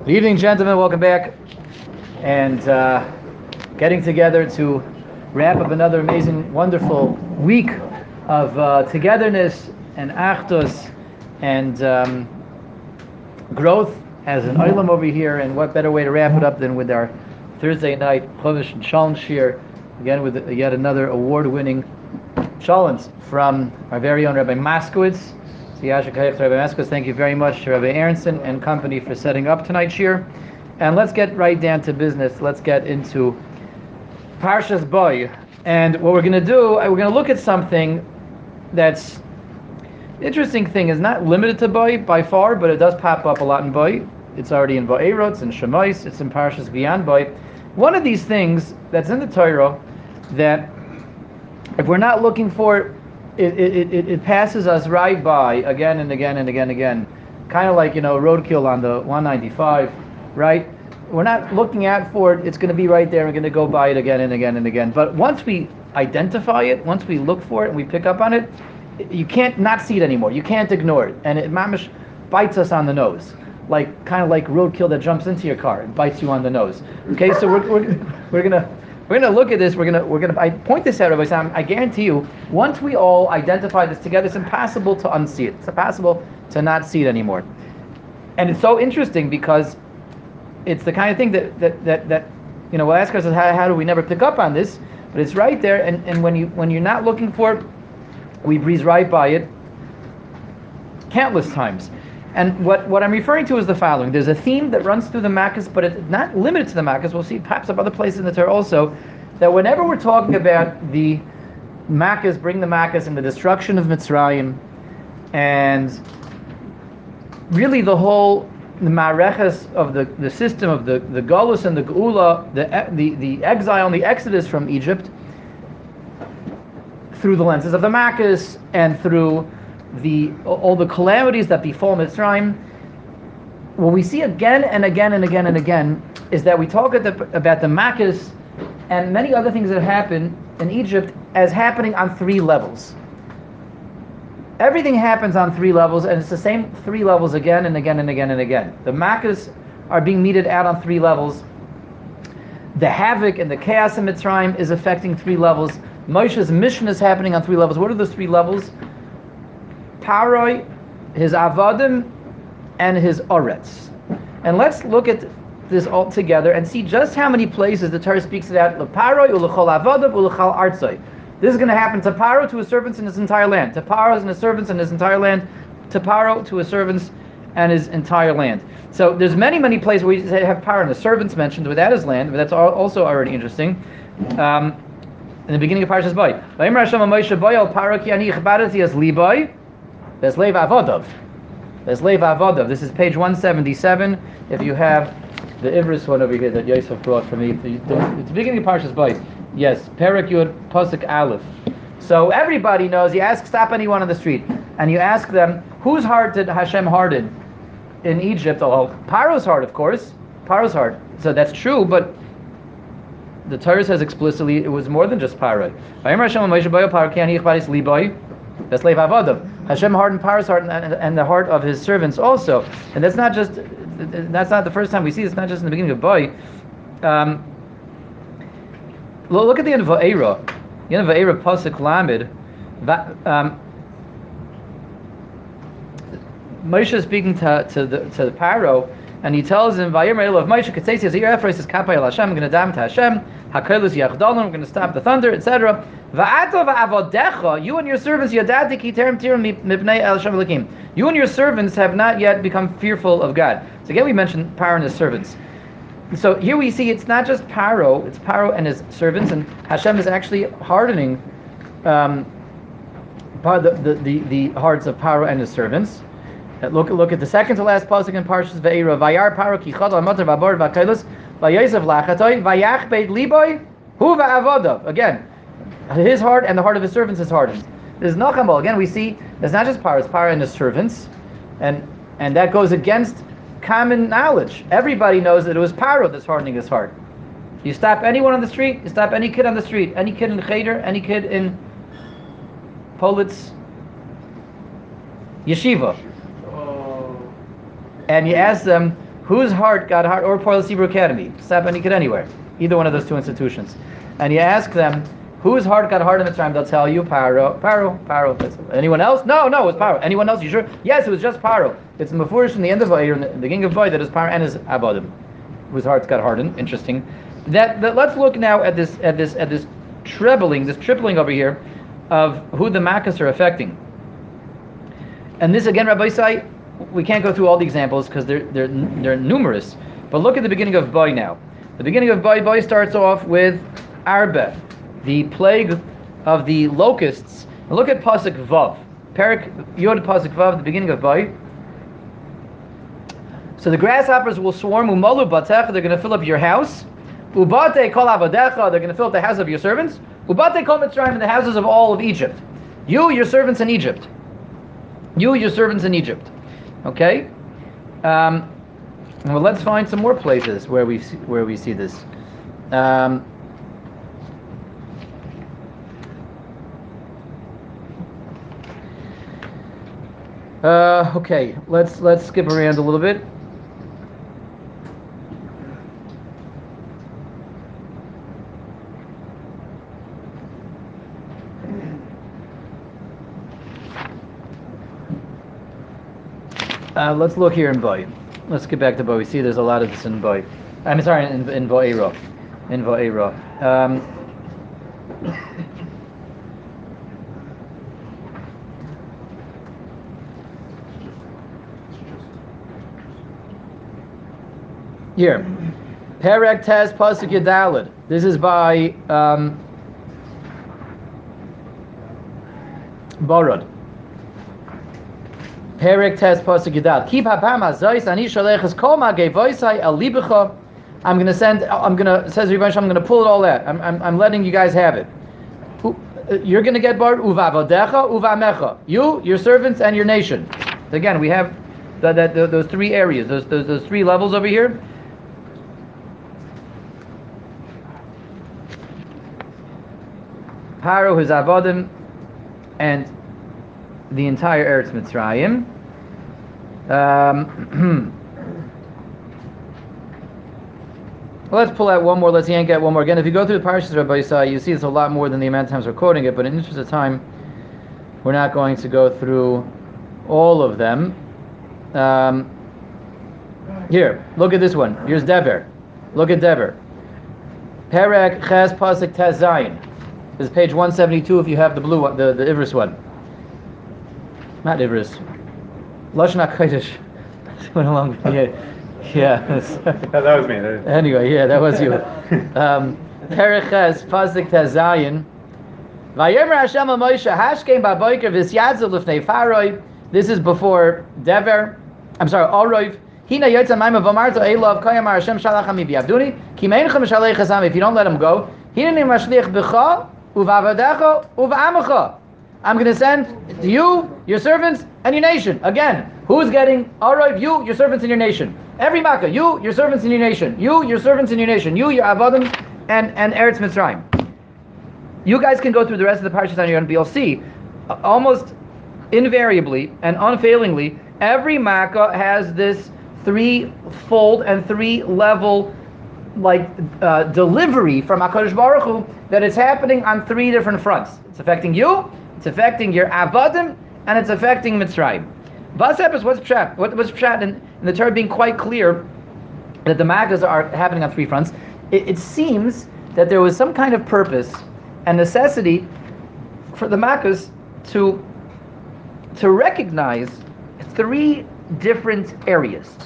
Good evening, gentlemen. Welcome back. And uh, getting together to wrap up another amazing, wonderful week of uh, togetherness and achdus and um, growth as an oilam over here. And what better way to wrap it up than with our Thursday night Chumash and Cholent Shiur, again with yet another award-winning Shalons from our very own Rabbi Thank you very much to Rabbi Aronson and company for setting up tonight's shiur. And let's get right down to business. Let's get into Parshas Boy. And what we're going to do, uh, we're going to look at something that's interesting thing is not limited to Boy by far, but it does pop up a lot in Boy. It's already in Va'era, it's in Shemais, it's in Parshas beyond Boy. One of these things that's in the Torah that if we're not looking for it, it, it, it passes us right by again and again and again and again. Kind of like, you know, roadkill on the 195, right? We're not looking out for it, it's going to be right there. We're going to go by it again and again and again. But once we identify it, once we look for it and we pick up on it, you can't not see it anymore. You can't ignore it. And it mamish bites us on the nose. Like, kind of like roadkill that jumps into your car and bites you on the nose. Okay, so we're, we're, we're going to we're going to look at this. We're going to we're going to I point this out, Rabbi Sam. I guarantee you, once we all identify this together, it's impossible to unsee it. It's impossible to not see it anymore. And it's so interesting because it's the kind of thing that that that, that you know we'll ask ourselves how, how do we never pick up on this? But it's right there, and, and when you when you're not looking for it, we breeze right by it countless times. And what, what I'm referring to is the following. There's a theme that runs through the Makkahs, but it's not limited to the Makkahs. We'll see perhaps some other places in the Torah also, that whenever we're talking about the Makkahs, bring the Makkahs and the destruction of Mitzrayim, and really the whole the mareches of the, the system of the, the Golus and the Geula, the, the, the exile and the exodus from Egypt, through the lenses of the Makkahs and through the all the calamities that befall Mitzrayim, what we see again and again and again and again is that we talk the, about the Makkahs and many other things that happen in Egypt as happening on three levels. Everything happens on three levels, and it's the same three levels again and again and again and again. The Makkahs are being meted out on three levels. The havoc and the chaos in Mitzrayim is affecting three levels. Moshe's mission is happening on three levels. What are those three levels? Paroi, his Avadim, and his Oretz. And let's look at this all together and see just how many places the Torah speaks about Paroi, Ulechol Avadim, Ulechal. This is going to happen to Paro to his servants in his entire land, to Paro and his servants in his entire land, to Paro to his servants and his entire land. So there's many, many places where we have Paro and the servants mentioned without his land, but that's also already interesting. Um, in the beginning of Parshas Boy. Beslev Avodov. Beslev Avodov. This is page 177. If you have the Ivris one over here that Yosef brought for me, the, the beginning of Parshas Bayis. Yes, Perak Yud Pasuk Aleph. So everybody knows. You ask, stop anyone on the street, and you ask them, whose heart did Hashem harden in Egypt? Oh, Paro's heart, of course. Paro's heart. So that's true, but the Torah says explicitly it was more than just Paro. That's. Hashem hardened Paro's heart and, and, the heart of his servants also. And that's not just that's not the first time we see. It's not just in the beginning of Boy. Um, look at the end of Va'era. The end of Va'era Pasuk Lamed. Um, Moshe is speaking to, to the to the Paro, and he tells him, "Vayomer Elav Moshe Katzesi Your effort is Kapay El Hashem. I'm going to dam to Hashem. Hakelus Yachdalon. I'm going to stop the thunder, etc." You and your servants, You and your servants have not yet become fearful of God. So again, we mentioned Paro and his servants. So here we see it's not just Paro, it's Paro and his servants, and Hashem is actually hardening um, the, the, the, the hearts of Paro and his servants. Uh, look, look at the second to last pasuk in Parshas Ve'era. Vayar Paro ki chad al-matar v'abor v'kailos v'yayisav lachatoi v'yach beit liboy hu v'avodav. Again, his heart and the heart of his servants is hardened. There's Nachambal. Again, we see there's not just Paro, it's Paro and his servants. And and that goes against common knowledge. Everybody knows that it was Paro that's hardening his heart. You stop anyone on the street, you stop any kid on the street, any kid in Cheder, any kid in Politz Yeshiva. Oh. And you ask them, whose heart got hard, or Parlis Hebrew Academy, Sabanikid anywhere, either one of those two institutions, and you ask them, whose heart got hard in the time, they'll tell you Paro, Paro, Paro. Anyone else? No, no, it was Paro. Anyone else? You sure? Yes, it was just Paro. It's Mefurish from the end of Vayir, in the beginning of Vayir, that is Paro and his Abadim, whose hearts got hardened. Interesting. That, that let's look now at this at this at this trebling, this tripling over here, of who the Makkahs are affecting. And this again, Rabbi Isai, we can't go through all the examples because they're, they're, they're numerous. But look at the beginning of Boy now. The beginning of Boy, Boy starts off with Arbe, the plague of the locusts. Look at Pasuk Vav. Perik Yod Pasuk Vav, the beginning of Boy. So the grasshoppers will swarm, umalu batech, they're going to fill up your house. Ubate kol avadecha, they're going to fill up the house of your servants. Ubate kol mitzrayim, the houses of all of Egypt. You, your servants in Egypt. You, your servants in Egypt. Okay? Um, well, let's find some more places where we see, where we see this. Um, uh, okay, let's let's skip around a little bit. Uh, let's look here in Boy. Let's get back to Boy. We see there's a lot of this in Boy. I'm sorry, in, in Vo'era. In Vo'era. Um, here. Perek Tez Pasuk. This is by um, Borod. Perik Tes Pasuk. Keep hapam azois ani shaleches kol magei voisai libecha. I'm going to send. I'm going to says Rivash. I'm going to pull it all out. I'm, I'm, I'm letting you guys have it. Uh, you're going to get bar uvavodecha uvamecha. You, your servants, and your nation. Again, we have the, the, the, those three areas. Those, those those three levels over here. Paro, his avodim, and the entire Eretz Mitzrayim. Um, let's pull out one more. Let's yank out one more. Again, if you go through the parashas Rabbi Yisai, you see it's a lot more than the amount of times we're quoting it. But in interest of time, we're not going to go through all of them. Um, here, look at this one. Here's Dever. Look at Dever. Perek Ches Pasik Tez Zayin. This is page 172 if you have the blue one, the, the Ivris one. Not Ivris. Lashon HaKodesh. Went along. Yeah. Yeah. that, was me. Anyway, yeah, that was you. Um, Periches Pazik Tezayin. Vayemer Hashem Moshe Hashkem Baboiker Visyadzel Lifnei Faroi. This is before Dever. I'm sorry, Oroiv. Hina Yotza Maima Vamarto Elov Koyamar Hashem Shalacham Biavduni. Kimeinchem Shalei Chazam. If you don't let him go, Hina Mashlich B'cha I'm going to send to you, your servants, and your nation. Again, who's getting? All right, you, your servants, and your nation. Every Makkah, you, your servants, and your nation. You, your servants, and your nation. You, your Avadim, and and Eretz Mitzrayim. You guys can go through the rest of the parashas on your own, but you'll see, uh, almost invariably and unfailingly, every Makkah has this three-fold and three-level like uh, delivery from Hakadosh Baruch Hu that it's happening on three different fronts. It's affecting you, it's affecting your avadim, and it's affecting Mitzrayim. Vasep what's pshat? What, what's pshat in, the Torah being quite clear that the magas are happening on three fronts? It, it, seems that there was some kind of purpose and necessity for the magas to to recognize three different areas.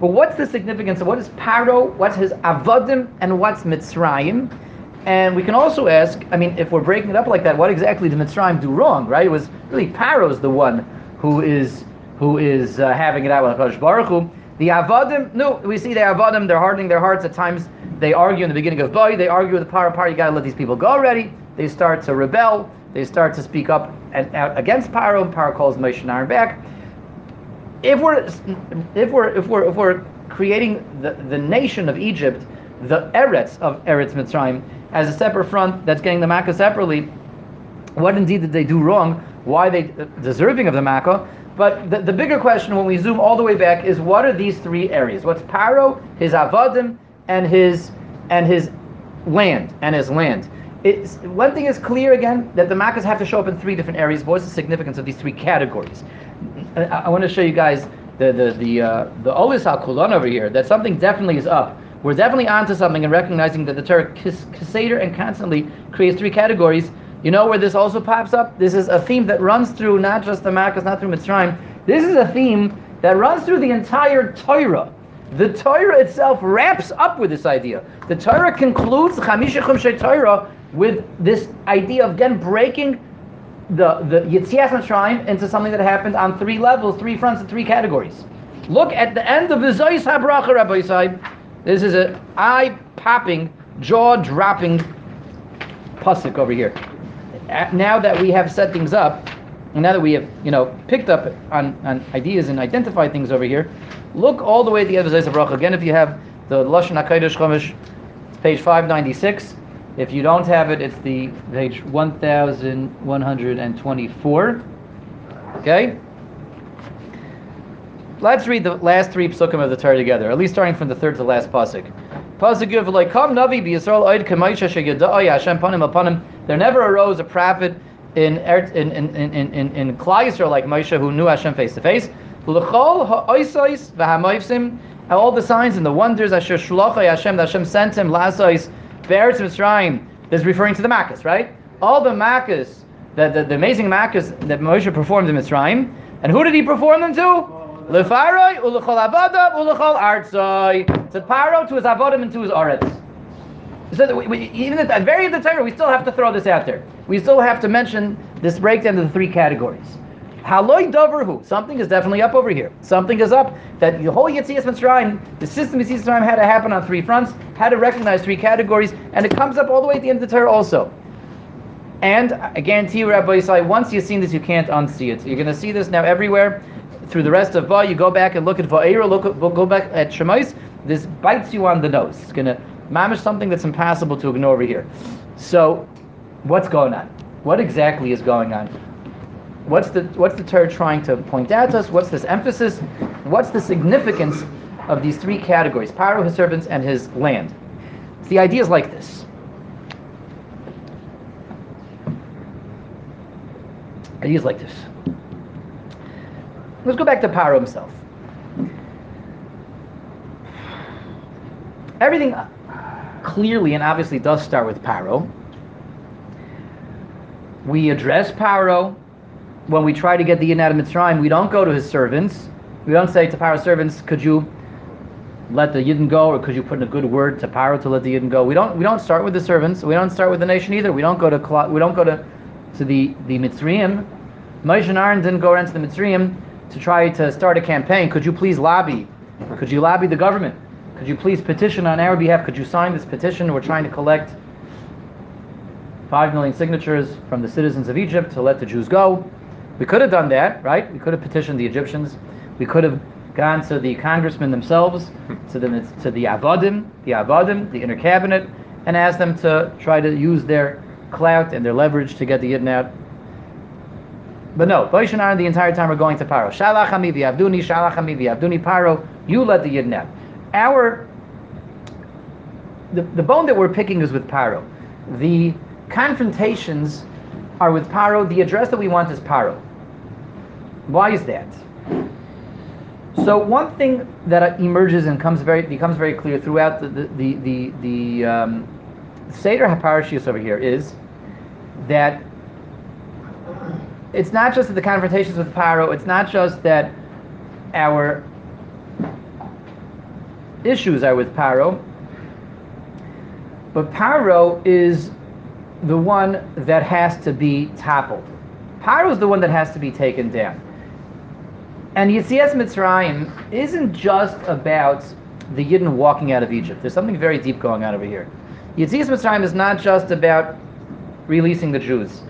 But what's the significance of what is Paro, what's his avadim, and what's Mitzrayim? And we can also ask, I mean, if we're breaking it up like that, what exactly did Mitzrayim do wrong, right? It was really Paro's the one who is who is uh, having it out with Hakadosh Baruch Hu. The Avadim, no, we see the Avadim, they're hardening their hearts. At times, they argue in the beginning of Boy, they argue with the Paro, Paro, you gotta let these people go already. They start to rebel, they start to speak up and out against Paro, and Paro calls Moshe and Aaron back. If we're, if we're, if we're, if we're creating the, the nation of Egypt, the Eretz of Eretz Mitzrayim, as a separate front that's getting the Makkah separately, what indeed did they do wrong? Why they uh, deserving of the Makkah? But the, the bigger question when we zoom all the way back is what are these three areas? What's Paro, his Avadim, and his and his land and his land. It's, one thing is clear again that the Maccas have to show up in three different areas. What's the significance of these three categories? I, I want to show you guys the the the uh, the Olis al Kulan over here. That something definitely is up. We're definitely onto something and recognizing that the Torah Keseder and constantly creates three categories. You know where this also pops up? This is a theme that runs through not just the Maccas, not through Mitzrayim. This is a theme that runs through the entire Torah. The Torah itself wraps up with this idea. The Torah concludes Chamisha Chumshay Torah with this idea of again breaking the the Yitzias Mitzrayim into something that happened on three levels, three fronts, and three categories. Look at the end of the Zois Habracha, Rabbi Yisai. This is an eye-popping, jaw-dropping pasuk over here. Now that we have set things up, and now that we have, you know, picked up on, on ideas and identified things over here, look all the way at the end of Zayis Bracha. Again, if you have the Lashon HaKadosh Chumash, it's page 596. If you don't have it, it's the page 1124. Okay? Let's read the last three psukim of the Torah together, at least starting from the third to the last pasuk. Navi Hashem. There never arose a prophet in in in in in, in, Klal Yisrael like Moshe who knew Hashem face to face. L'chol all the signs and the wonders Asher Shlochai Hashem that Hashem sent him Lasois Be'eretz Mitzrayim. Is referring to the Maccas, right? All the Maccas, the, the, the amazing Maccas that Moshe performed in Mitzrayim, and who did he perform them to? Lefaroi ulechol avada ulechol artzoi. To Paro, to his avodim, and to his aretz. So we, we, even at the very end of the Torah, we still have to throw this out there. We still have to mention this breakdown of the three categories. Haloi doverhu. Something is definitely up over here. Something is up. That the whole Yetzias Mitzrayim, the system of Yetzias Mitzrayim had to happen on three fronts, had to recognize three categories, and it comes up all the way at the end of the Torah also. And I guarantee you, Rabbi Yisai, once you've seen this, you can't unsee it. You're going to see this now everywhere. Through the rest of Va, you go back and look at Va'era, look at, go back at Shemais, this bites you on the nose. It's going to mamish something that's impossible to ignore over here. So, what's going on? What exactly is going on? What's the what's the Torah trying to point out to us? What's this emphasis? What's the significance of these three categories: Paro, his servants, and his land? The idea is like this. Ideas like this. Let's go back to Paro himself. Everything clearly and obviously does start with Paro. We address Paro when we try to get the of Mitzrayim. We don't go to his servants. We don't say to Paro's servants, "Could you let the Yidden go, or could you put in a good word to Paro to let the Yidden go?" We don't. We don't start with the servants. We don't start with the nation either. We don't go to. We don't go to to the the Mitzrayim. Moshe and Aaron didn't go around to the Mitzrayim to try to start a campaign. Could you please lobby? Could you lobby the government? Could you please petition on our behalf? Could you sign this petition? We're trying to collect five million signatures from the citizens of Egypt to let the Jews go. We could have done that, right? We could have petitioned the Egyptians. We could have gone to the congressmen themselves, to the to the Avadim, the Avadim, the inner cabinet, and asked them to try to use their clout and their leverage to get the Yidden out. But no, Moishe and Aaron the entire time are going to Paro. Shalach Hami Abduni, Shalach Hami Abduni Paro. You let the Yidden out our the, the bone that we're picking is with Paro. The confrontations are with Paro. The address that we want is Paro. Why is that? So one thing that emerges and comes very becomes very clear throughout the the the the, the um, Seder Haparashius over here is that it's not just that the confrontations with Paro. It's not just that our issues are with Paro. But Paro is the one that has to be toppled. Paro is the one that has to be taken down. And Yitzias Mitzrayim isn't just about the Yidden walking out of Egypt. There's something very deep going on over here. Yitzias Mitzrayim is not just about releasing the Jews.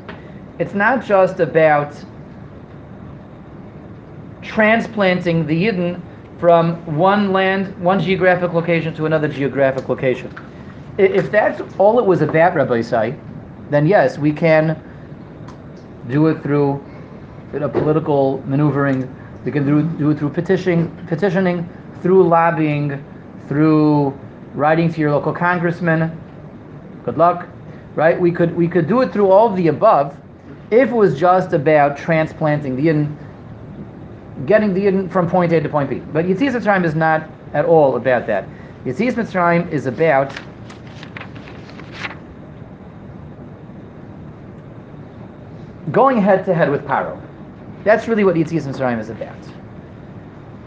It's not just about transplanting the Yidden from one land, one geographic location to another geographic location. If that's all it was about, Rabbi Isai, then yes, we can do it through know, political maneuvering. We can do, do it through petitioning, petitioning, through lobbying, through writing to your local congressman. Good luck, right? We could we could do it through all of the above, if it was just about transplanting the Yidden, getting the Yidden from point A to point B. But Yetzias Mitzrayim is not at all about that. Yetzias Mitzrayim is about going head to head with Paro. That's really what Yetzias Mitzrayim is about.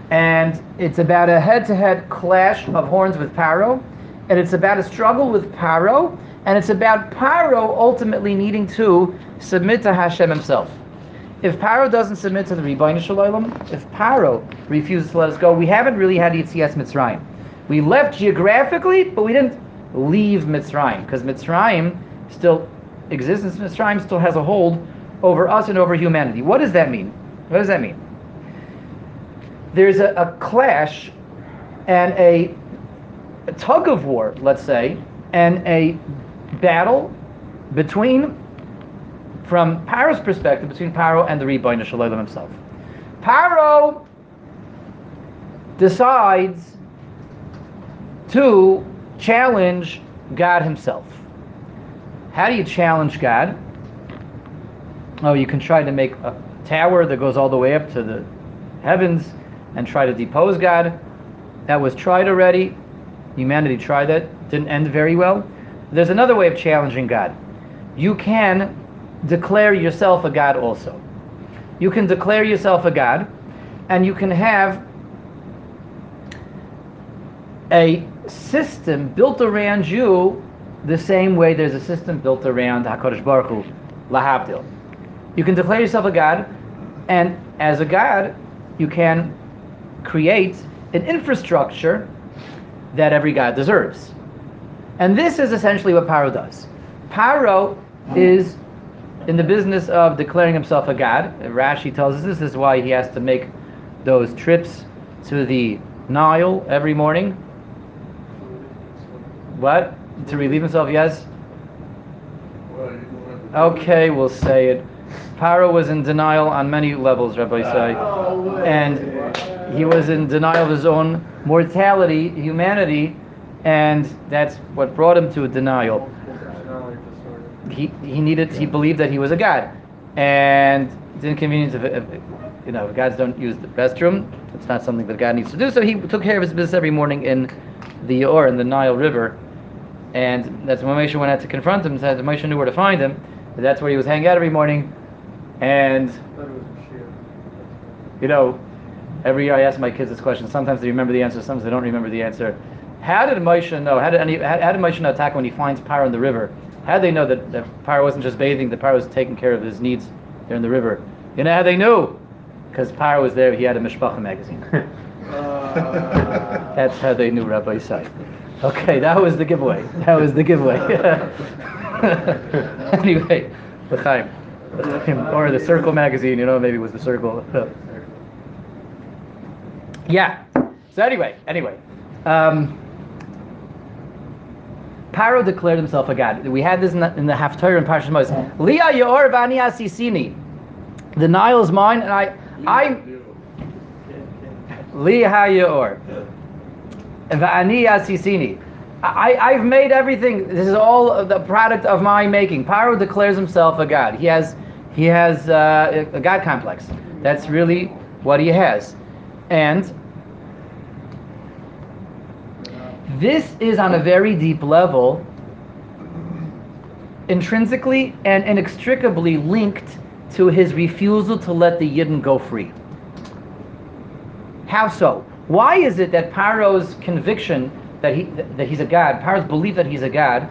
And it's about a head to head clash of horns with Paro, and it's about a struggle with Paro, and it's about Paro ultimately needing to submit to Hashem himself. If Paro doesn't submit to the Ribbono Shel Olam, if Paro refuses to let us go, we haven't really had Yetzias Mitzrayim. We left geographically, but we didn't leave Mitzrayim, because Mitzrayim still exists, Mitzrayim still has a hold over us and over humanity. What does that mean? What does that mean? There's a, a clash and a, a tug of war, let's say, and a battle between, from Paro's perspective, between Paro and the Ribbono Shel Olam himself. Paro decides to challenge God himself. How do you challenge God? Oh, you can try to make a tower that goes all the way up to the heavens and try to depose God. That was tried already. Humanity tried that, didn't end very well. There's another way of challenging God. You can declare yourself a God also. You can declare yourself a God, and you can have a system built around you the same way there's a system built around HaKadosh Baruch Hu, Lahavdil. You can declare yourself a God, and as a God, you can create an infrastructure that every God deserves. And this is essentially what Paro does. Paro is in the business of declaring himself a God. Rashi tells us this is why he has to make those trips to the Nile every morning. What? To relieve himself, yes? Okay, we'll say it. Paro was in denial on many levels, Rabbi say. And he was in denial of his own mortality, humanity, and that's what brought him to a denial. He, he needed, he believed that he was a god. And it's inconvenient if, if you know, if gods don't use the restroom, it's not something that God needs to do. So he took care of his business every morning in the Or, in the Nile River. And that's when Moshe went out to confront him, said Moshe knew where to find him. That's where he was hanging out every morning. And, you know, every year I ask my kids this question. Sometimes they remember the answer, sometimes they don't remember the answer. How did Moshe know? How did, any, how, how did Moshe know attack when he finds Paro in the river? How did they know that, that Paro wasn't just bathing, that Paro was taking care of his needs there in the river? You know how they knew? Because Paro was there, he had a Mishpacha magazine. That's how they knew Rabbi Isai. Okay, that was the giveaway. That was the giveaway. anyway, L'chaim. Or the Circle magazine, you know, maybe it was the Circle. yeah. So anyway, anyway. Um, Paro declared himself a god. We had this in the, in the Haftarah in Parshas Moses. Lia Yor Vani Asisini. The Nile is mine, and I, I. Lia Yor. Vani Asisini. I, I've made everything. This is all the product of my making. Paro declares himself a god. He has, he has uh, a god complex. That's really what he has, and this is on a very deep level, intrinsically and inextricably linked to his refusal to let the Yidden go free. How so? Why is it that Paro's conviction that he that he's a god, Paro's belief that he's a god,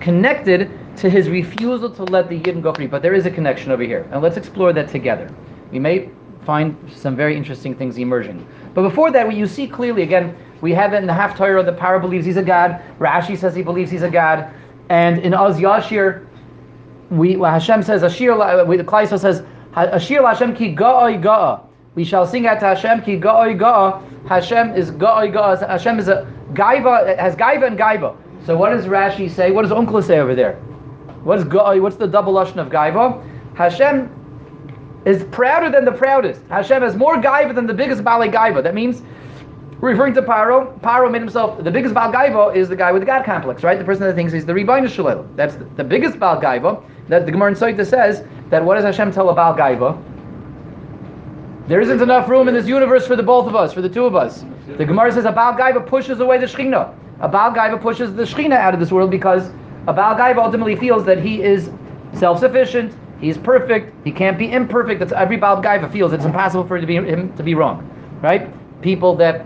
connected to his refusal to let the Yidden go free? But there is a connection over here, and let's explore that together. We may find some very interesting things emerging. But before that, you see clearly again, we have in the Haftarah the Paro believes he's a god. Rashi says he believes he's a god, and in Oz Yashir, we well, Hashem says Ashir. The Klaiso says Ashir Hashem ki ga'oi ga'a. We shall sing at Hashem ki ga'oi ga'a. Hashem is ga'oi ga'a. Hashem is a gaiva. Has gaiva and gaiva. So what does Rashi say? What does Uncle say over there? What is ga'oi? What's the double lashon of gaiva? Hashem is prouder than the proudest. Hashem has more gaiva than the biggest Baalei gaiva. That means, referring to Paro, Paro made himself, the biggest Baal gaiva is the guy with the God complex, right? The person that thinks he's the Ribbono Shel Olam. That's the, the biggest Baal gaiva. That the Gemara in Soita says that what does Hashem tell a Baal gaiva? There isn't enough room in this universe for the both of us, for the two of us. The Gemara says a Baal Gaiva pushes away the Shechina. A Baal Gaiva pushes the Shechina out of this world because a Baal Gaiva ultimately feels that he is self-sufficient, he's perfect, he can't be imperfect. That's every Baal Gaiva feels it's impossible for him to be, him to be wrong, right? People that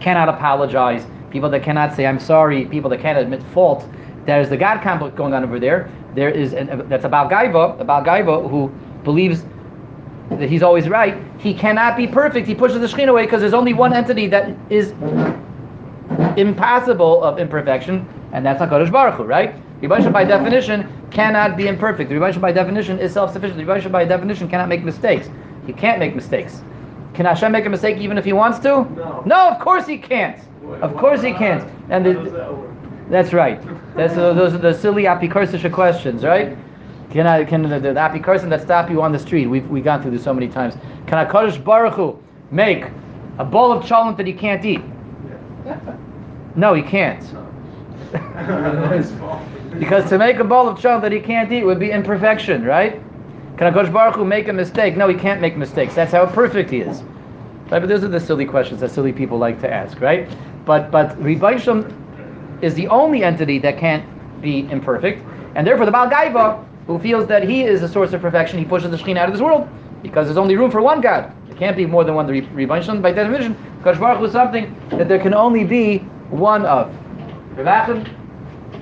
cannot apologize, people that cannot say I'm sorry, people that can't admit fault. There's the God complex going on over there. There is an, that's a Baal Gaiva, a Baal Gaiva who believes that he's always right, he cannot be perfect. He pushes the Shekhinah away because there's only one entity that is impossible of imperfection, and that's HaKadosh Baruch Hu, right? Rebbeinu by definition cannot be imperfect. Rebbeinu by definition is self-sufficient. Rebbeinu by definition cannot make mistakes. He can't make mistakes. Can Hashem make a mistake even if he wants to? No. No, of course he can't. Of course he can't. And the, that's right. That's uh, those are the silly apikorsisha questions, right? Can I can the, the, the apikosim that stop you on the street? We've we gone through this so many times. Can I Kadosh Baruch Hu make a bowl of cholent that he can't eat? No, he can't. Because to make a bowl of cholent that he can't eat would be imperfection, right? Can Akash Baruch Hu make a mistake? No, he can't make mistakes. That's how perfect he is. Right? But those are the silly questions that silly people like to ask, right? But but Ribaisham is the only entity that can't be imperfect, and therefore the Baal Gaiva, who feels that he is a source of perfection, he pushes the Shekhinah out of this world because there's only room for one God. There can't be more than one Ribaisham. By definition, Akash Baruch Hu is something that there can only be one of. Rebachim,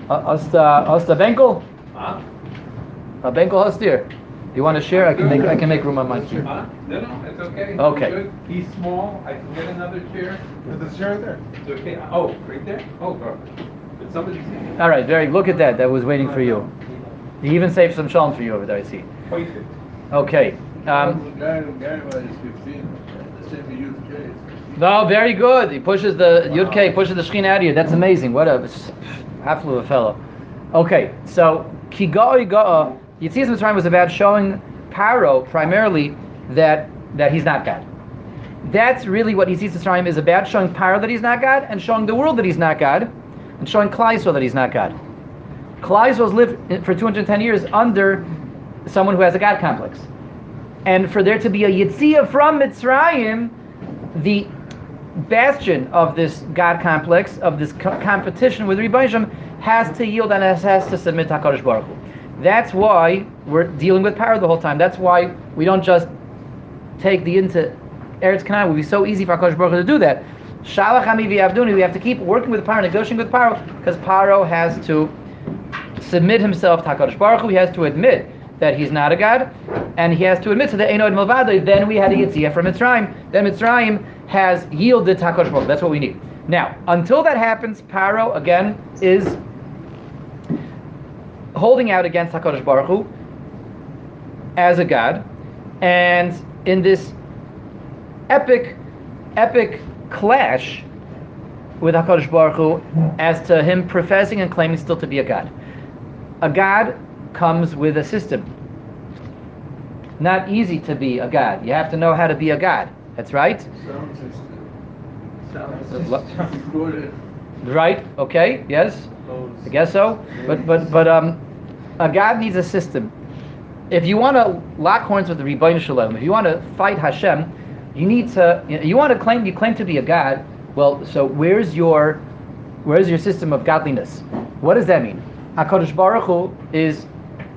Osta Osta Benkel, Huh? uh, Benkel Hostir. You want to share? I can make I can make room on my chair. Huh? No, no, it's okay. Okay. Good. He's small. I can get another chair. There's a chair there. It's okay. Oh, right there? Oh, perfect. Did somebody see? All right, very. Look at that. That was waiting for you. He even saved some shalom for you over there. I see. Okay. Um, The guy, the guy was fifteen, the same youth case. no, very good. He pushes the Yud K pushes the Shekhinah out of you. That's amazing. What a half of a fellow. Okay, so Kigai Ga'a Yitzias Mitzrayim was about showing Paro primarily that that he's not God. That's really what Yitzias Mitzrayim is about: showing Paro that he's not God, and showing the world that he's not God, and showing Klal Yisrael that he's not God. Klal Yisrael's lived for 210 years under someone who has a God complex. And for there to be a Yitzias from Mitzrayim, the bastion of this God complex, of this co- competition with Rebbeinu has to yield and has, to submit to HaKadosh Baruch Hu. That's why we're dealing with Paro the whole time. That's why we don't just take the into Eretz Canaan. It would be so easy for HaKadosh Baruch Hu to do that. Shalach Hami v'Avduni, we have to keep working with Paro, negotiating with Paro, because Paro has to submit himself to HaKadosh Baruch Hu. He has to admit that he's not a God, and he has to admit to the Einod Milvadoi. Then we had a Yitzias from Mitzrayim. Then Mitzrayim has yielded to HaKadosh Baruch Hu. That's what we need. Now, until that happens, Paro again is holding out against HaKadosh Baruch Hu as a God, and in this epic, epic clash with HaKadosh Baruch Hu as to him professing and claiming still to be a God. A God comes with a system. Not easy to be a God. You have to know how to be a God. That's right? Sound system. Sound system. Right? Okay? Yes? I guess so. But but but um, a God needs a system. If you want to lock horns with the Ribbono Shel Olam, if you want to fight Hashem, you need to. You want to claim you claim to be a God. Well, so where's your where's your system of godliness? What does that mean? Hakadosh Baruch Hu is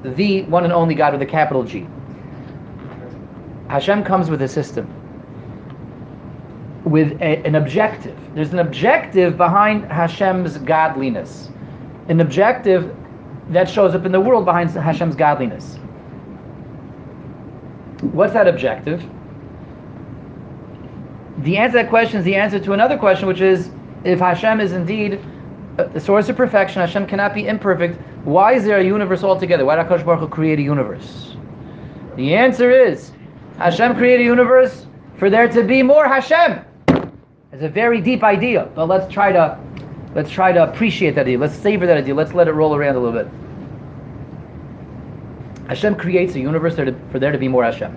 the one and only God with a capital G. Hashem comes with a system, with a, an objective. There's an objective behind Hashem's godliness, an objective that shows up in the world behind Hashem's godliness. What's that objective? The answer to that question is the answer to another question, which is if Hashem is indeed Uh, the source of perfection, Hashem cannot be imperfect. Why is there a universe altogether? Why did Hakadosh Baruch Hu create a universe? The answer is Hashem created a universe for there to be more Hashem. It's a very deep idea, but let's try to let's try to appreciate that idea. Let's savor that idea. Let's let it roll around a little bit. Hashem creates a universe there to, for there to be more Hashem.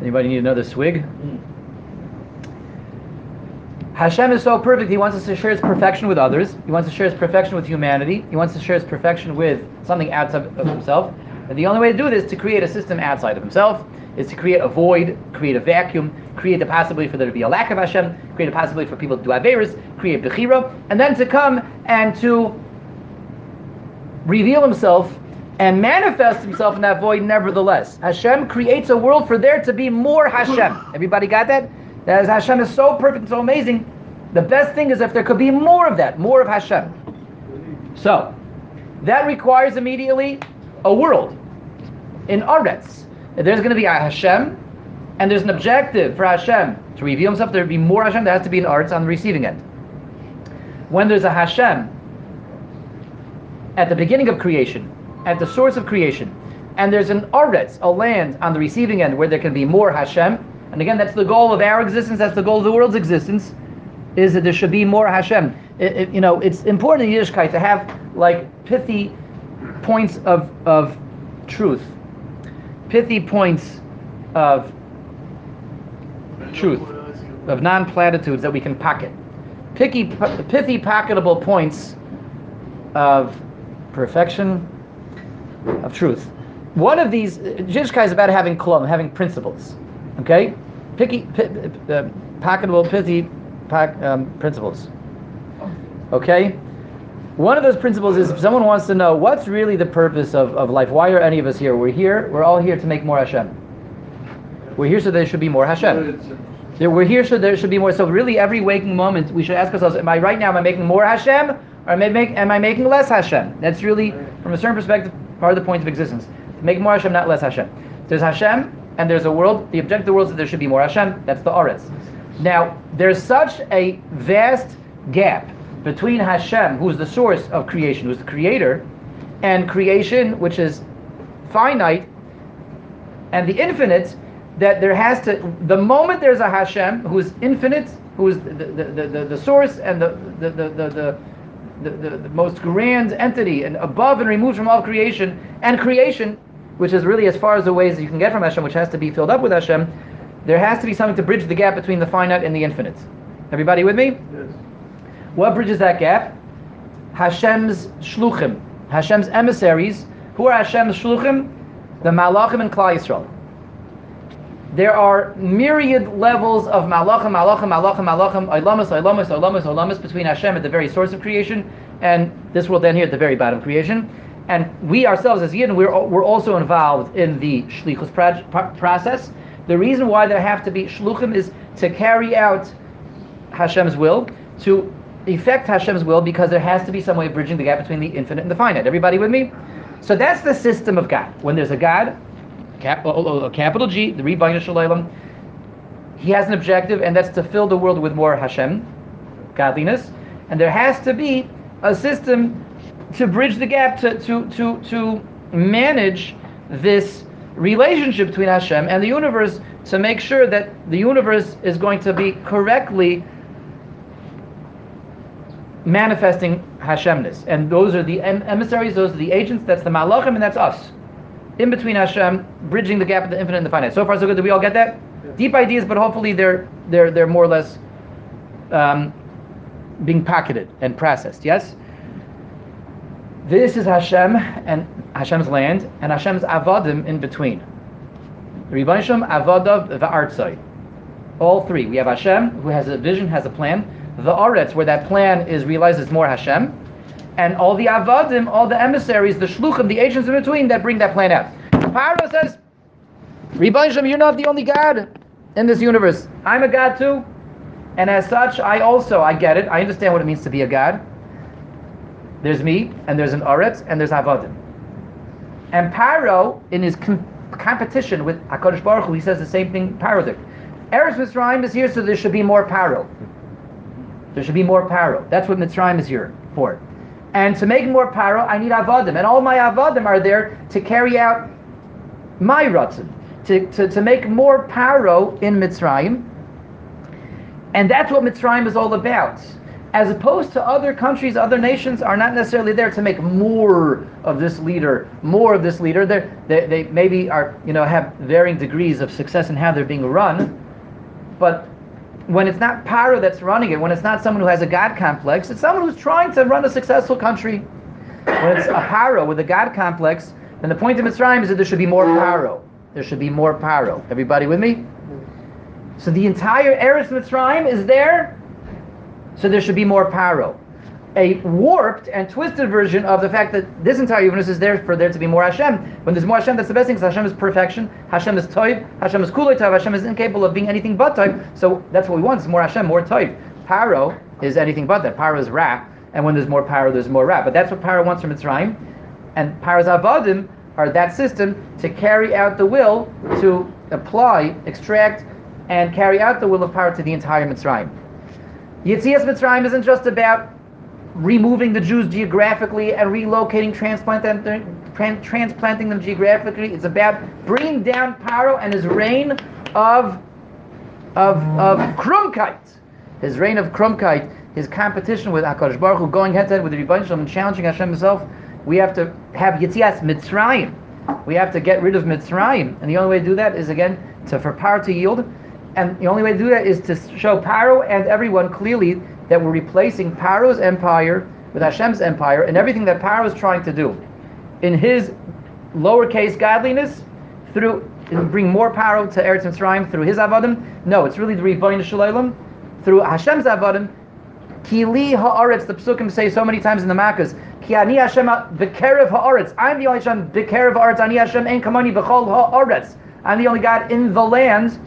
Anybody need another swig? Hmm. Hashem is so perfect, He wants us to share His perfection with others. He wants to share His perfection with humanity. He wants to share His perfection with something outside of Himself. And the only way to do this is to create a system outside of Himself, is to create a void, create a vacuum, create the possibility for there to be a lack of Hashem, create a possibility for people to do Averis, create Bechira, and then to come and to reveal Himself and manifest Himself in that void nevertheless. Hashem creates a world for there to be more Hashem. Everybody got that? That Hashem is so perfect and so amazing. The best thing is if there could be more of that, more of Hashem. So, that requires immediately a world in Aretz. There's going to be a Hashem, and there's an objective for Hashem to reveal Himself. There will be more Hashem. There has to be an Aretz on the receiving end. When there's a Hashem at the beginning of creation, at the source of creation, and there's an Aretz, a land on the receiving end where there can be more Hashem, and again, that's the goal of our existence. That's the goal of the world's existence, is that there should be more Hashem. It, it, you know, it's important in Yiddishkeit to have like pithy points of of truth, pithy points of truth, of non-platitudes that we can pocket, picky, pithy, pocketable points of perfection, of truth. One of these, Yiddishkeit is about having klum, having principles. Okay, picky, p- uh, pithy pack, um, principles. Okay, one of those principles is if someone wants to know what's really the purpose of, of life, why are any of us here? We're here. We're all here to make more Hashem. We're here so there should be more Hashem. We're here so there should be more. So really, every waking moment, we should ask ourselves: Am I right now? Am I making more Hashem, or am I, make, am I making less Hashem? That's really, from a certain perspective, part of the point of existence. To make more Hashem, not less Hashem. There's Hashem, and there's a world. The objective of the world is that there should be more Hashem. That's the Aretz. Now, there's such a vast gap between Hashem, who's the source of creation, who's the creator, and creation, which is finite, and the infinite, that there has to, the moment there's a Hashem who's infinite, who's the, the, the, the, source and the, the the, the, the, most grand entity and above and removed from all creation and creation which is really as far as the ways that you can get from Hashem, which has to be filled up with Hashem, there has to be something to bridge the gap between the finite and the infinite. Everybody with me? Yes. What bridges that gap? Hashem's shluchim, Hashem's emissaries. Who are Hashem's shluchim? The malachim and Klal Yisrael. There are myriad levels of malachim, malachim, malachim, malachim, olamas, olamas, olamas, olamas between Hashem at the very source of creation and this world down here at the very bottom of creation and we ourselves as Yidden, we're, we're also involved in the shlichus process. The reason why there have to be shluchim is to carry out Hashem's will, to effect Hashem's will, because there has to be some way of bridging the gap between the infinite and the finite. Everybody with me? So that's the system of God. When there's a God, cap, a capital G, the Ribbono Shel Olam, he has an objective, and that's to fill the world with more Hashem, godliness, and there has to be a system to bridge the gap, to, to, to, to manage this relationship between Hashem and the universe to make sure that the universe is going to be correctly manifesting Hashemness. And those are the emissaries, those are the agents, that's the Malachim, and that's us. In between Hashem, bridging the gap of the infinite and the finite. So far, so good. Do we all get that? Yeah. Deep ideas, but hopefully they're, they're, they're more or less um, being pocketed and processed. Yes? This is Hashem and Hashem's land and Hashem's avadim in between. Rebbeinu avadav va'artzai. All three. We have Hashem who has a vision, has a plan. The aretz where that plan is realized is more Hashem, and all the avadim, all the emissaries, the shluchim, the agents in between that bring that plan out. Paro says, Rebbeinu you're not the only God in this universe. I'm a God too, and as such, I also I get it. I understand what it means to be a God. There's me, and there's an Aretz, and there's Avadim. And Paro, in his com- competition with HaKadosh Baruch Hu, he says the same thing, Paro did. Eretz Mitzrayim is here, so there should be more Paro. There should be more Paro. That's what Mitzrayim is here for. And to make more Paro, I need Avadim. And all my Avadim are there to carry out my Ratzin, to, to, to make more Paro in Mitzrayim. And that's what Mitzrayim is all about. As opposed to other countries, other nations are not necessarily there to make more of this leader, more of this leader. They're, they they maybe are you know have varying degrees of success in how they're being run, but when it's not Paro that's running it, when it's not someone who has a God complex, it's someone who's trying to run a successful country. When it's a Paro with a God complex, then the point of Mitzrayim is that there should be more Paro. There should be more Paro. Everybody with me? So the entire Eretz Mitzrayim is there so there should be more paro. A warped and twisted version of the fact that this entire universe is there for there to be more Hashem. When there's more Hashem, that's the best thing because Hashem is perfection. Hashem is toiv. Hashem is kulei toiv. Hashem is incapable of being anything but toiv. So that's what we want: is more Hashem, more toiv. Paro is anything but that. Paro is ra, and when there's more paro, there's more ra. But that's what paro wants from its Mitzrayim, and paro's avodim are that system to carry out the will to apply, extract, and carry out the will of paro to the entire Mitzrayim. Yitzias Mitzrayim isn't just about removing the Jews geographically and relocating, transplant them, tran- transplanting them geographically. It's about bringing down Paro and his reign of of of Krumkeit, his reign of Krumkeit, his competition with Hakadosh Baruch Hu, going head to head with the Rebbeinu and challenging Hashem Himself. We have to have Yitzias Mitzrayim. We have to get rid of Mitzrayim, and the only way to do that is again to for Paro to yield and the only way to do that is to show Paro and everyone clearly that we're replacing Paro's empire with Hashem's empire and everything that Paro is trying to do in his lowercase godliness through bring more Paro to Eretz Mitzrayim through his avodim. No, it's really the Ribbono Shel Olam through Hashem's avodim. Kili haaretz, the psukim say so many times in the Makkahs. Ki ani Hashem bekerev haaretz. I'm the only Hashem bekerev haaretz. Ani Hashem en kamani bechol haaretz. I'm the only God in the land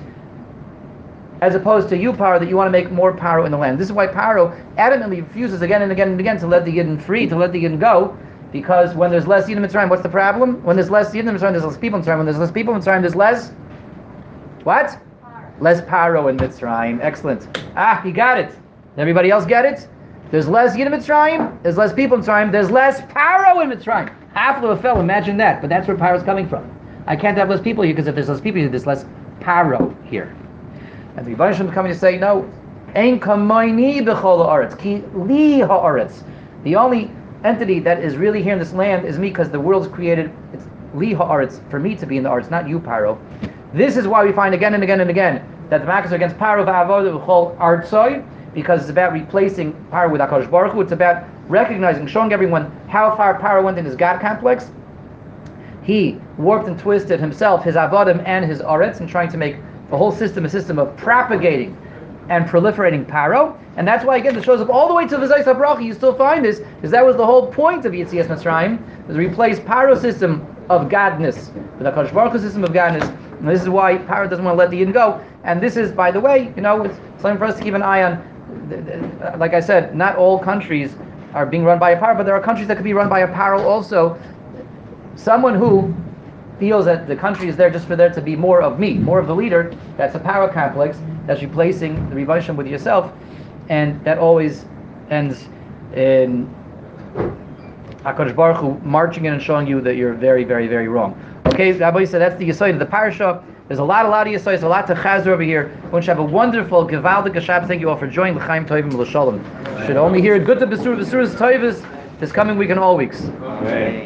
as opposed to you, Paro, that you want to make more Paro in the land. This is why Paro adamantly refuses again and again and again to let the Yidden free, to let the Yidden go, because when there's less Yidden Mitzrayim, what's the problem? When there's less Yidden Mitzrayim, there's less people in Mitzrayim. When there's less people in Mitzrayim, there's less what? Less Paro in Mitzrayim. Excellent. Ah, you got it. Everybody else get it? There's less Yidden Mitzrayim, there's less people in Mitzrayim, there's less Paro in Mitzrayim. Half of a fell, imagine that. But that's where Paro's coming from. I can't have less people here because if there's less people here, there's less Paro here. And the Rebbeinu coming to say, no, Ein kamayni b'chol haaretz, ki li haaretz. The only entity that is really here in this land is me, because the world's created. It's li haaretz for me to be in the arts, not you, Paro. This is why we find again and again and again that the Makkahs are against Paro v'avodah b'chol artsoy, because it's about replacing Paro with Hakadosh Baruch Hu. It's about recognizing, showing everyone how far Paro went in his God complex. He warped and twisted himself, his avodim and his aretz, and trying to make the whole system, a system of propagating and proliferating paro, and that's why again it shows up all the way to the Zos HaBracha. You still find this because that was the whole point of Yitzias Mitzrayim, was replace paro system of godness with Kodesh Baruch system of godness. And this is why paro doesn't want to let the Yin go. And this is, by the way, you know, it's something for us to keep an eye on. Uh, like I said, not all countries are being run by a paro, but there are countries that could be run by a paro also. Someone who feels that the country is there just for there to be more of me, more of the leader, that's a power complex that's replacing the Rivashim with yourself, and that always ends in HaKadosh Baruch Hu marching in and showing you that you're very, very, very wrong. Okay, Rabbi said that's the Yisoid of the parasha. There's a lot, a lot of Yisoids, a lot to Chazar over here. We want to have a wonderful, Gevaldik Shabbat. Thank you all for joining L'chaim Tovim L'Shalom. Should only hear good to Besur, Besur's Tovim this coming week and all weeks.